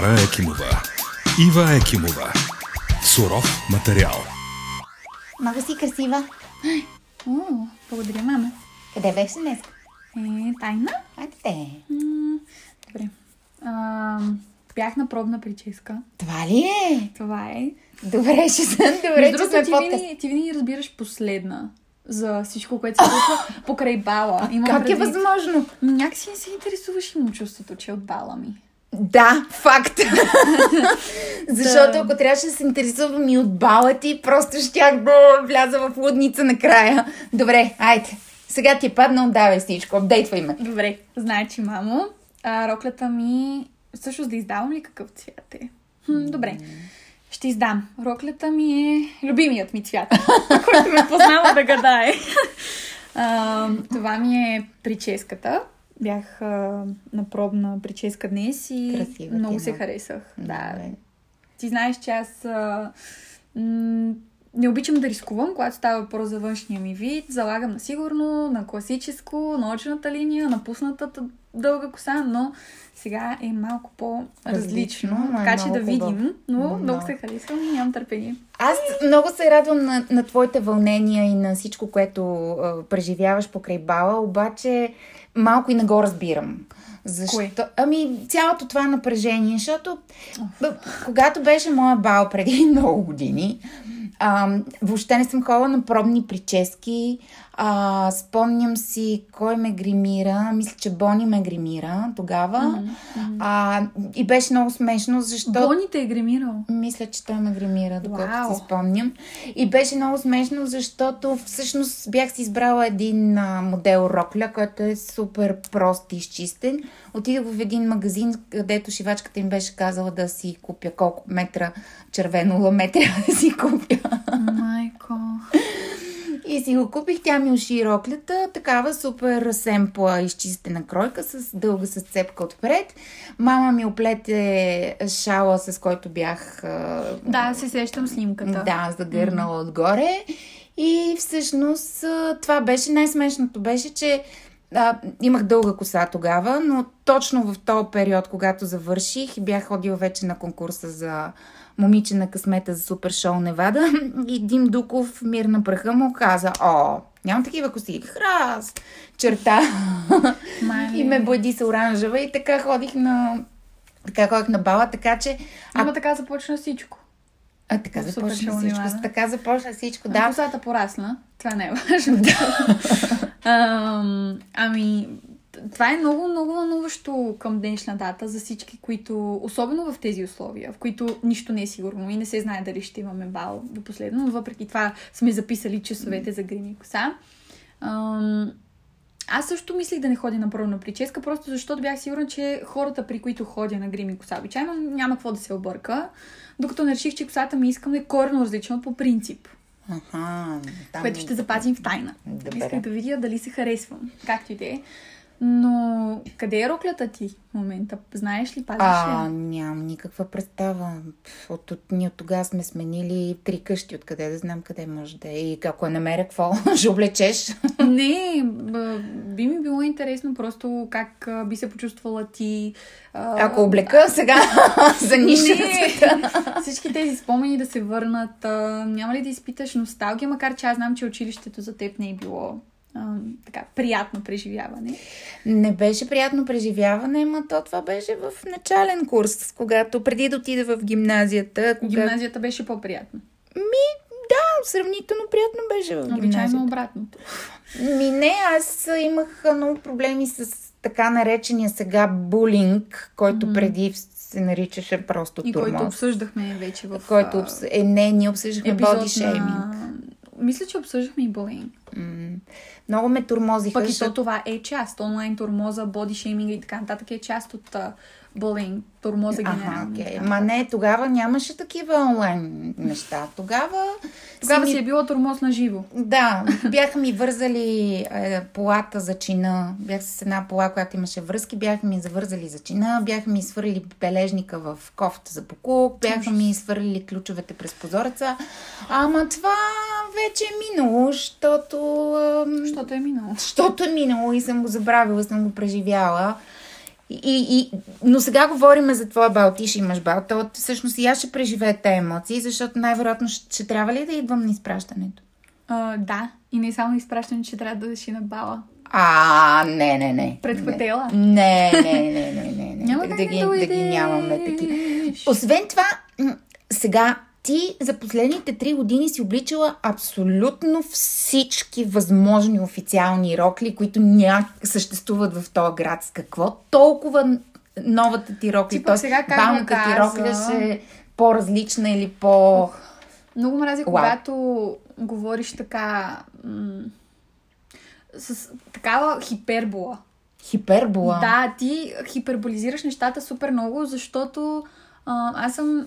Дара Екимова. Ива Екимова. Суров материал. Много си красива. О, благодаря, мама. Къде беше днес? Е, тайна? Айде те. Добре. А, бях на пробна прическа. Това ли е? Това е. Добре, ще съм. Добре, Между че другото, сме ти винаги, ти винаги разбираш последна за всичко, което се случва покрай бала. Имам Как е предвид. възможно? М, Някакси не се интересуваш, имам чувството, че е от бала ми. Да, факт. Защото ако трябваше да се интересувам и от бала ти, просто щях да вляза в лудница накрая. Добре, айде. Сега ти е падна, отдавай всичко. Апдейтвай ме. Добре, значи, мамо, а, роклята ми... Всъщност да издавам ли какъв цвят е? Хм, добре, ще издам. Роклята ми е любимият ми цвят, който ме познава да гадае. А, това ми е прическата. Бях а, на пробна прическа днес и Красива много е, се харесах. Да. Добре. Ти знаеш, че аз а, м- не обичам да рискувам, когато става въпрос за външния ми вид. Залагам на сигурно, на класическо, на очната линия, на пуснатата дълга коса, но сега е малко по-различно. Различно, но е така че да видим. хубаво. Но Много. много се харесвам и нямам търпение. Аз много се радвам на, на твоите вълнения и на всичко, което а, преживяваш покрай бала, обаче малко и не го разбирам. Защо? Кое? Ами, цялото това напрежение, защото б- когато беше моя бал преди много години, а, въобще не съм ходила на пробни прически. А, спомням си кой ме гримира. Мисля, че Бони ме гримира тогава. А, и беше много смешно, защото... Боните е гримирал. Мисля, че той ме гримира, доколкото Вау. си спомням. И беше много смешно, защото всъщност бях си избрала един а, модел Рокля, който е супер прост и изчистен. Отидох в един магазин, където шивачката им беше казала да си купя колко метра червено ламе трябва да си купя. Майко. И си го купих, тя ми уши роклята, такава супер семпла, изчистена кройка, с дълга с цепка отпред. Мама ми оплете шала, с който бях Да, се сещам снимката. да, загърнала отгоре. И всъщност това беше най-смешното. Беше, че а, имах дълга коса тогава, но точно в този период, когато завърших и бях ходила вече на конкурса за момиче на късмета за супер шоу Невада и Дим Дуков, мир на праха му, каза, о, нямам такива коси, храс, черта. Мали. и ме бъди с оранжева и така ходих на така ходих на бала, така че Ама така започна всичко. а, така започна всичко. Невада. Така започна всичко, Да. Косата порасна. Това не е важно. Ам, ами, това е много, много вълнуващо към днешна дата за всички, които, особено в тези условия, в които нищо не е сигурно и не се знае дали ще имаме бал до последно, но въпреки това сме записали часовете за грими коса. Ам, аз също мислих да не ходя на пробна прическа, просто защото бях сигурна, че хората, при които ходя на грими коса, обичайно няма какво да се обърка, докато не реших, че косата ми искам да е коренно различна от по принцип Аха, там... което ще запазим в тайна. Добре. Исках да видя дали се харесвам, както и да е. Но къде е роклята ти в момента? Знаеш ли, пазиш А, ли? нямам никаква представа. От, от, ние от тогава сме сменили три къщи, откъде да знам къде може да е. И ако я намеря, какво ще облечеш? Не, би ми било интересно просто как а, би се почувствала ти. а, Ако облека сега за нищо всички тези спомени да се върнат. А, няма ли да изпиташ носталгия, макар че аз знам, че училището за теб не е било а, така приятно преживяване. Не беше приятно преживяване, но то това беше в начален курс, когато преди да отида в гимназията. Когато... Гимназията беше по-приятно. Ми, да, сравнително приятно беше в Обичайно гимназията. обратното. Ми не, аз имах много проблеми с така наречения сега булинг, който mm-hmm. преди се наричаше просто И турмоз. който обсъждахме вече в който обс... е, не, ние обсъждахме боди шейминг. на... Мисля, че обсъждахме и булинг. М. Много ме турмозиха. Пък и то това е част. Онлайн турмоза, боди шейминга и така нататък е част от булинг, турмоза генерално. така Ма не, тогава нямаше такива онлайн неща. Тогава... Тогава ми- си е било турмоз на живо. Да, бяха ми вързали е, полата за чина. Бях с една пола, която имаше връзки. Бяха ми завързали за чина. Бяха ми свърли бележника в кофта за покуп. Бяха ми свърли ключовете през позореца. Ама това вече е минало, защото... Защото е минало. Защото е минало и съм го забравила, съм го преживяла. И, и, но сега говорим за твоя бал, ти ще имаш бал. То всъщност и аз ще преживея тези емоции, защото най-вероятно ще, ще трябва ли да идвам на изпращането? А, да, и не само изпращане, че трябва да си на бала. А, не, не, не. Пред хотела? Не, не, не, не, не. не. Няма да, да, ги, да ги нямаме такива. Освен това, сега ти за последните три години си обличала абсолютно всички възможни официални рокли, които ня... съществуват в този град. С какво толкова новата ти рокли, т.е. ме ти рокля ще е по-различна или по... Много мрази, когато говориш така... М- с такава хипербола. Хипербола. Да, ти хиперболизираш нещата супер много, защото а, аз съм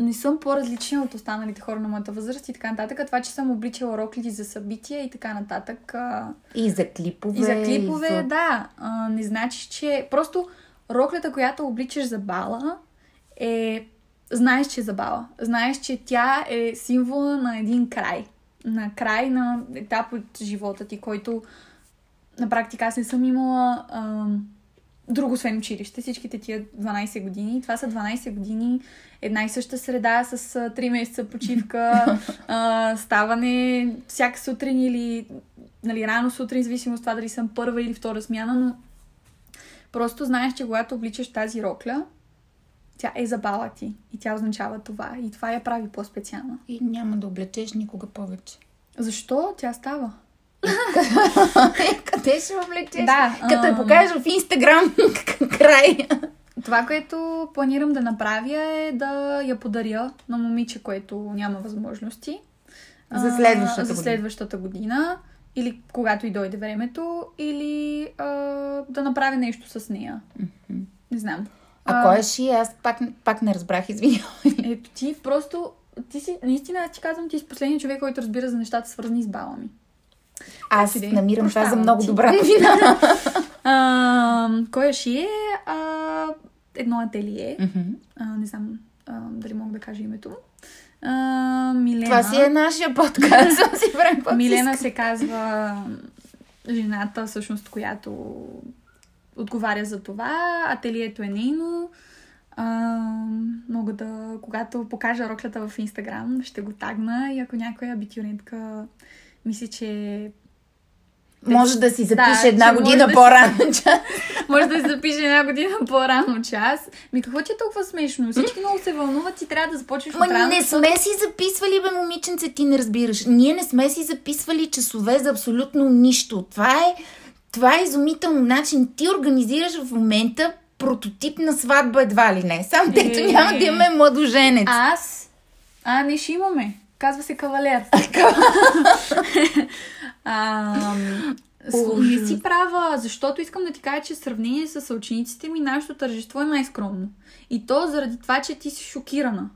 не съм по-различна от останалите хора на моята възраст и така нататък. Това, че съм обличала роклите за събития и така нататък. А, И за клипове. и за клипове, и за... да. А, не значи, че... Просто роклята, която обличаш за бала, е... Знаеш, че е за бала. Знаеш, че тя е символа на един край. На край на етап от живота ти, който на практика аз не съм имала ам, друго освен училище. Всичките тия 12 години. Това са 12 години една и съща среда с а, 3 месеца почивка, а, ставане всяка сутрин или нали, рано сутрин, зависимо от това дали съм първа или втора смяна, но просто знаеш, че когато обличаш тази рокля, тя е забава ти и тя означава това. И това я прави по-специална. И няма да облечеш никога повече. Защо? Тя става. Къде ще облечеш? Да, Като я ам. покажеш в Инстаграм край. Това, което планирам да направя е да я подаря на момиче, което няма възможности. За А, следващата за година. следващата година. Или когато и дойде времето, или а, да направя нещо с нея. Не знам. А кой е ши? Аз пак, пак не разбрах, извинявай. Ето ти просто... Ти си, наистина, аз ти казвам, ти си последният човек, който разбира за нещата, свързани с бала ми. Аз Иде. намирам това за Прощавам много ти. добра новина. А, кой е шие? А, едно ателие. А, не знам а, дали мога да кажа името. А, Милена. Това си е нашия подкаст. Съм си правим каквото Милена си се казва жената, всъщност, която отговаря за това. Ателието е нейно. А, мога да, когато покажа роклята в Инстаграм, ще го тагна и ако някоя абитюрентка мисли, че Може да си запише Да, една година да си- по-рано. час. може да се запише една година по-рано час. Ми какво ти е толкова смешно? Всички много се вълнуват и трябва да започнеш Ма от рано. не сме си записвали, бе, момиченце, ти не разбираш. Ние не сме си записвали часове за абсолютно нищо. Това е, това е изумително начин. Ти организираш в момента прототип на сватба едва ли не. Сам дето Е. няма да имаме младоженец. Аз? А, не ще имаме. Казва се кавалер. а, не си права, защото искам да ти кажа, че в сравнение с съучениците ми, нашето тържество е най-скромно. И то заради това, че ти си шокирана.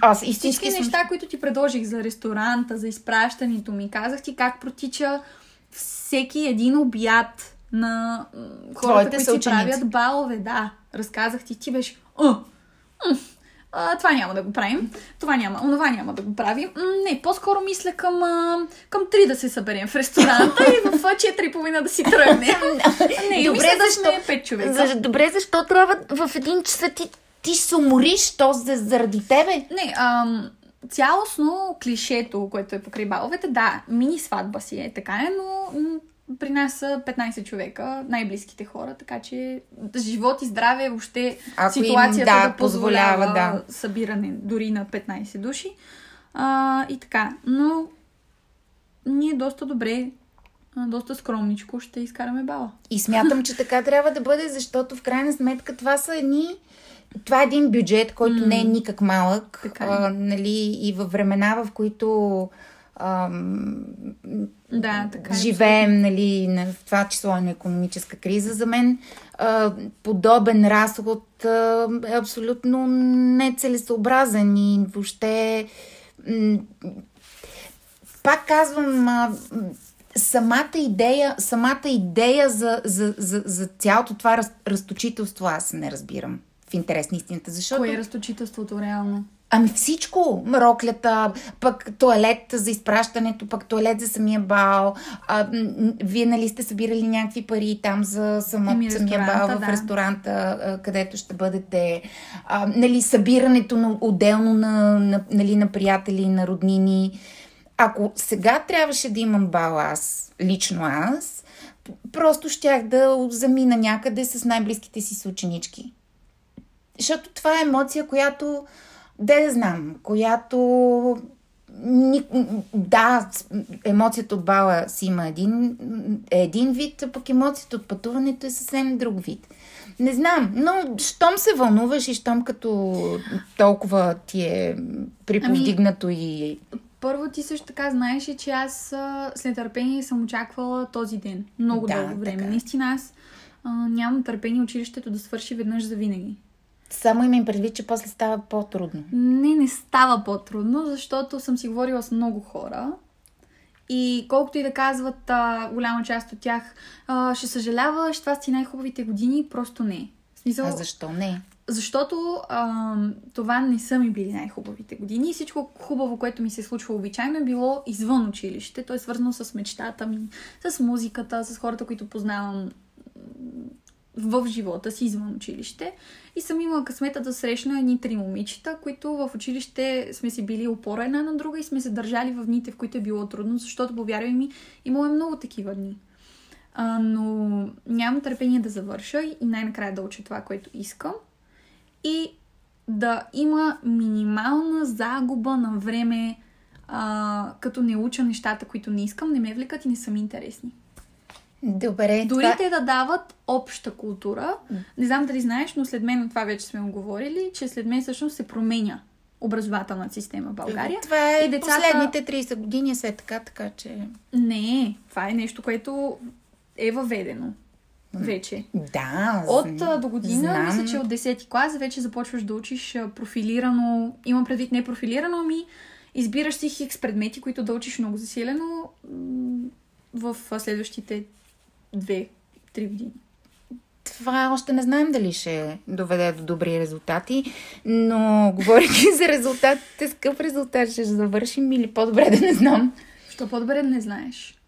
Аз Всички истински съм... неща, които ти предложих за ресторанта, за изпращането ми, казах ти как протича всеки един обяд на хората, Твоите които си правят балове. Да, разказах ти, ти беше... А, а, това няма да го правим, това няма, онова няма да го правим. М, не, по-скоро мисля към, а, към 3 да се съберем в ресторанта и в 4,5 да си тръгнем. не, Добре, мисля да защо? сме 5 човека. За, добре, защо трябва в един час ти, ти се умориш, то за, заради тебе? Не, ам, цялостно клишето, което е покрай баловете, да, мини сватба си е, така но при нас са 15 човека, най-близките хора, така че живот и здраве, въобще Ако им, ситуацията да, да, позволява, позволява, да. събиране дори на 15 души. А, и така, но ние доста добре, доста скромничко ще изкараме бала. И смятам, че така трябва да бъде, защото в крайна сметка това са едни... Това е един бюджет, който не е никак малък. Така е. А, нали, и във времена, в които ам, Да, така е. живеем, нали, на, в това число и на економическа криза, за мен а, подобен разход а, е абсолютно нецелесообразен и въобще м, пак казвам, а, самата идея, самата идея за, за, за, за цялото това раз, разточителство аз не разбирам в интерес на истината, защото Кое е разточителството реално? Ами всичко. Роклята, пък туалет за изпращането, пък туалет за самия бал. А, вие нали сте събирали някакви пари там за само, Ами, самия бал в да. ресторанта, където ще бъдете. А, нали, събирането на, отделно на, на, нали, на приятели, на роднини. Ако сега трябваше да имам бал аз, лично аз, просто щях да замина някъде с най-близките си съученички. Защото това е емоция, която, да я знам, която да, емоцията от бала си има един, е един вид, а пък емоцията от пътуването е съвсем друг вид. Не знам, но щом се вълнуваш и щом като толкова ти е приповдигнато и... Първо ти също така знаеш, че аз с нетърпение съм очаквала този ден. Много Да, дълго време. така е. Наистина аз а, нямам търпение училището да свърши веднъж за винаги. Само имам предвид, че после става по-трудно. Не, не става по-трудно, защото съм си говорила с много хора. И колкото и да казват а, голяма част от тях, а, ще съжаляваш, това са ти най-хубавите години, просто не. В смисъл, А защо не? защото а, това не са ми били най-хубавите години. И всичко хубаво, което ми се случва обичайно е било извън училище. То е свързано с мечтата ми, с музиката, с хората, които познавам в живота си извън училище. И съм имала късмета да срещна едни три момичета, които в училище сме си били опора една на друга и сме се държали в дните, в които е било трудно, защото, повярвай ми, имало е много такива дни. А, но нямам търпение да завърша и най-накрая да уча това, което искам. И да има минимална загуба на време, а, като не уча нещата, които не искам, не ме влекат и не са ми интересни. Добре, Дори това... те да дават обща култура, не знам дали знаеш, но след мен, това вече сме го говорили, че след мен всъщност се променя образователната система в България. Това е И децата- последните 30 години, се е така, така че... Не, това е нещо, което е въведено вече. Да, От до година, знам. мисля, че от 10 клас вече започваш да учиш профилирано. Имам предвид не профилирано, ами избираш си хикс предмети, които да учиш много засилено в а, следващите 2-3 години. Това още не знаем дали ще доведе до добри резултати, но говорейки за резултатите, с какъв резултат ще завършим или по-добре да не знам. Що по-добре да не знаеш.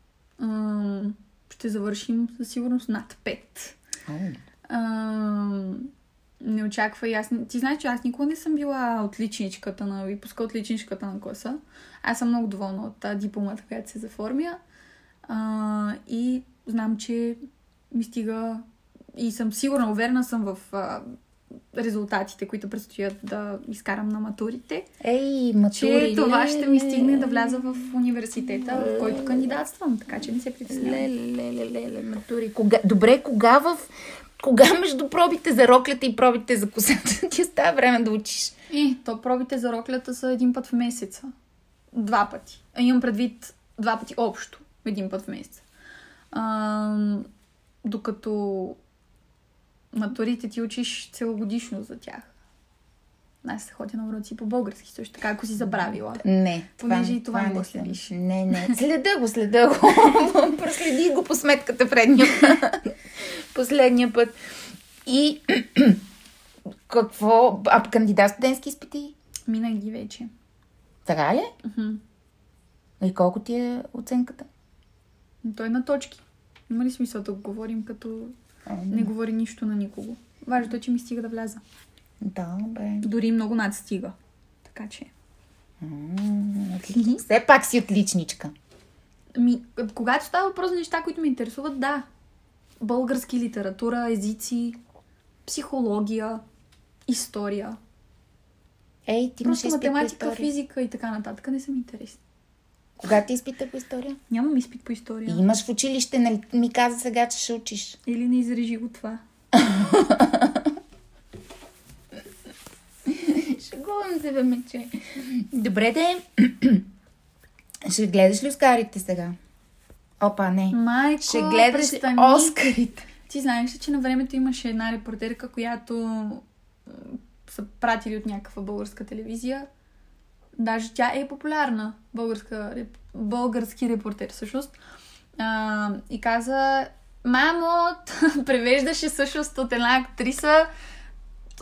Ще завършим със сигурност над 5. Ам, не очаквай. Аз, не- ти знаеш, че аз никога не съм била отличничката на випуска, отличничката на класа. Аз съм много доволна от тази дипломата, която се заформя. А, и знам, че ми стига и съм сигурна, уверена съм в а, резултатите, които предстоят да изкарам на матурите, Ей, че матури. това ще ми стигне да вляза в университета, в който кандидатствам, така че не се притеснявам. Леле, леле, леле, матури. Кога... Добре, кога в... Кога между пробите за роклята и пробите за косата ти остава време да учиш? И, то пробите за роклята са един път в месеца. Два пъти. А имам предвид два пъти общо. Един път в месеца. А, докато матурите ти учиш целогодишно за тях. Аз се ходя на уроци по български също така, ако си забравила. Не. Понеже и това не го не следиш. Не, не. Следа го, следа го. Проследи го по сметката предния път. Последния път. И какво? А кандидат студентски изпити? Минах ги вече. Така ли? И колко ти е оценката? Но той е на точки. Има ли смисъл да го говорим, като не говори нищо на никого? Важното е, че ми стига да вляза. Да, бе. Дори много надстига. Така че. М, отлично. Все пак си отличничка. Ми, когато става въпрос за неща, които ме интересуват, да. Български литература, езици, психология, история. Ей, ти Просто математика, история. физика и така нататък не са ми интересни. Кога ти изпита по история? Нямам изпит по история. И имаш в училище, нали ми каза сега, че ще учиш. Или не изрежи го това. Шегувам се, бе, мече. Добре, де. ще гледаш ли Оскарите сега? Опа, не. Майко, Ще гледаш ли престани. Оскарите? Ти знаеш ли, че на времето имаше една репортерка, която са пратили от някаква българска телевизия. Даже тя е популярна, българска, български репортер всъщност. А, и каза, мамо, превеждаше всъщност от една актриса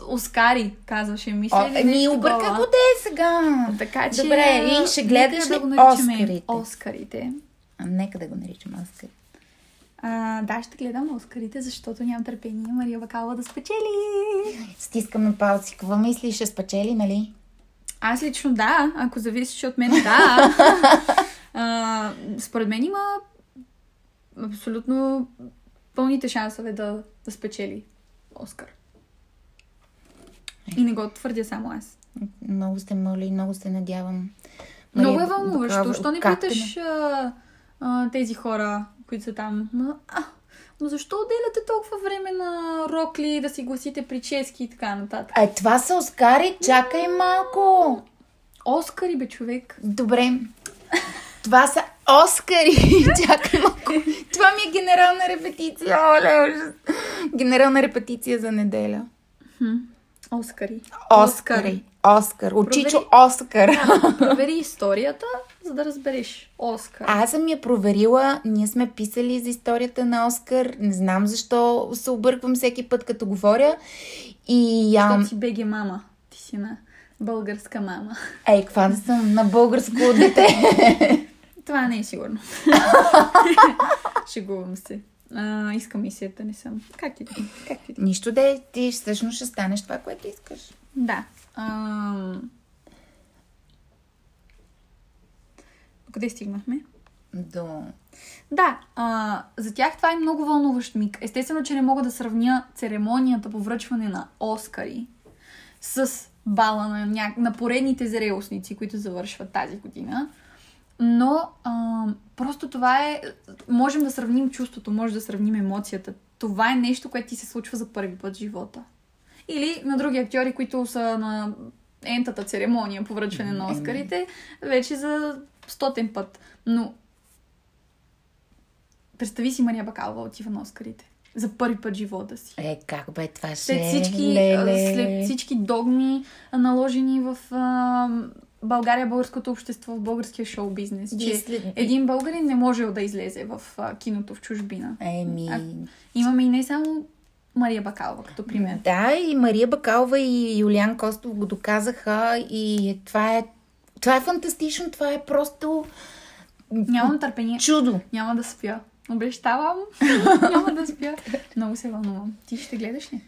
Оскари, казваше, мисля. О, еми, нещо обърка го де е сега. Така че... Добре, и ще гледаш да го наричаме Оскарите? Оскарите. А, нека да го наричам Оскар. А, да, ще гледам Оскарите, защото нямам търпение Мария Бакалова да спечели. Стискаме палци. Какво мислиш, ще спечели, нали? Аз лично да, ако зависиш от мен, да. а, според мен има абсолютно пълните шансове да, да спечели Оскар. И не го твърдя само аз. Много се моля и много се надявам. Много е Мария вълнуващо. Бакалова, Що не питаш а, а, тези хора, които са там? А, но защо отделяте толкова време на рокли, да си гласите прически и така нататък? Е, това са Оскари, чакай малко. Оскари, бе, човек. Добре. Това са Оскари. Чакай малко. Това ми е генерална репетиция. Оле, ужас. Генерална репетиция за неделя. Оскари. Оскари. Оскар. Очичо Оскар. Провери историята, за да разбереш. Оскар. Аз съм я проверила. Ние сме писали за историята на Оскар. Не знам защо се обърквам всеки път, като говоря. И ам... Защото си беге мама. Ти си на българска мама. Ей, каква да съм на българско дете. Това не е сигурно. Шегувам се. А, искам мисията, не съм. Как ти? Как ти? Нищо да е, ти всъщност ще станеш това, което искаш. Да. Ам... Къде стигнахме? До... Да, а, за тях това е много вълнуващ миг. Естествено, че не мога да сравня церемонията по връчване на Оскари с бала на, ня... на поредните зрелостници, които завършват тази година. Но а, просто това е... Можем да сравним чувството, може да сравним емоцията. Това е нещо, което ти се случва за първи път в живота. Или на други актьори, които са на ентата церемония по връчване на Оскарите, вече за стотен път. Но представи си Мария Бакалова отива на Оскарите. За първи път живота си. Е, как бе, това ще След всички, Леле. а, след всички догми, наложени в а, България, българското общество, в българския шоу бизнес, че един българин не може да излезе в а, киното в чужбина. Еми... А, Имаме и не само Мария Бакалова като пример. Да, и Мария Бакалова и Юлиан Костов го доказаха и това е, това е фантастично, това е просто Нямам търпение. чудо. Няма да спя. Обещавам. Няма да спя. Много се вълнувам. Ти ще гледаш ли?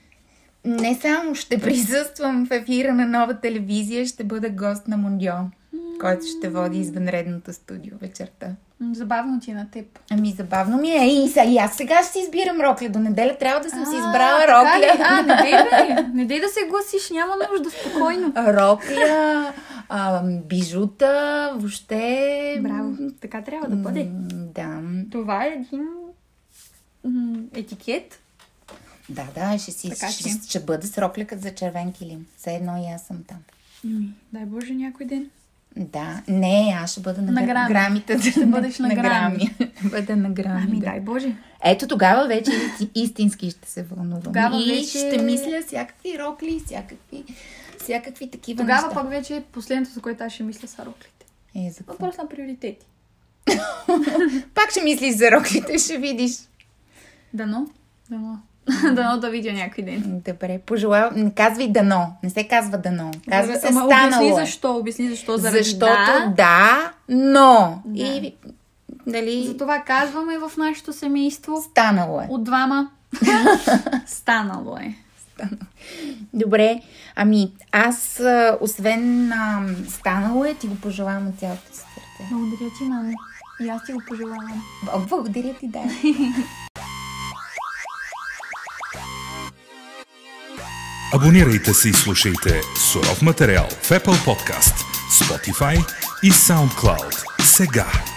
Не само ще присъствам в ефира на нова телевизия, ще бъда гост на Мондио, който ще води извънредното студио вечерта. Забавно ти е на теб. Ами забавно ми е. И, и аз сега ще си избирам рокля. До неделя трябва да съм си А, избрала така ли? рокля. А, не дей, бе. Не дей да се гласиш. Няма нужда. Спокойно. Рокля, а, бижута, въобще... Браво. Така трябва да бъде. М, Да. Това е един м, етикет. Да, да, ще, си, Така ще, ще бъда с рокля като за червен килим. Все едно и аз съм там. Ами, дай Боже някой ден. Да, не, аз ще бъда на, На гра- грами. грамите. Ще бъдеш на грами. бъда на грами. Ами, да. дай Боже. Ето тогава вече истински ще се вълнувам. Тогава и вече- ще мисля всякакви рокли, всякакви, всякакви такива Тогава неща. пък вече последното, за което аз ще мисля, са роклите. Е, за? Въпрос на приоритети. Пак ще мислиш за роклите, ще видиш. Дано. Дано. Дано да видя някой ден. Добре, пожелавам. Не казвай дано. Не се казва дано. Казва се Ама станало. Обясни е. защо. Обясни защо. Заради Защото да. да, но. Да. И дали Затова казваме в нашето семейство станало е. от двама. Станало е. Добре, ами аз, освен а, станало е, ти го пожелавам от цялото си сърце. Благодаря ти, мамо. И аз ти го пожелавам. Благодаря ти, да. Абонирайте се и слушайте суров материал в Apple Podcast, Spotify и SoundCloud. Сега!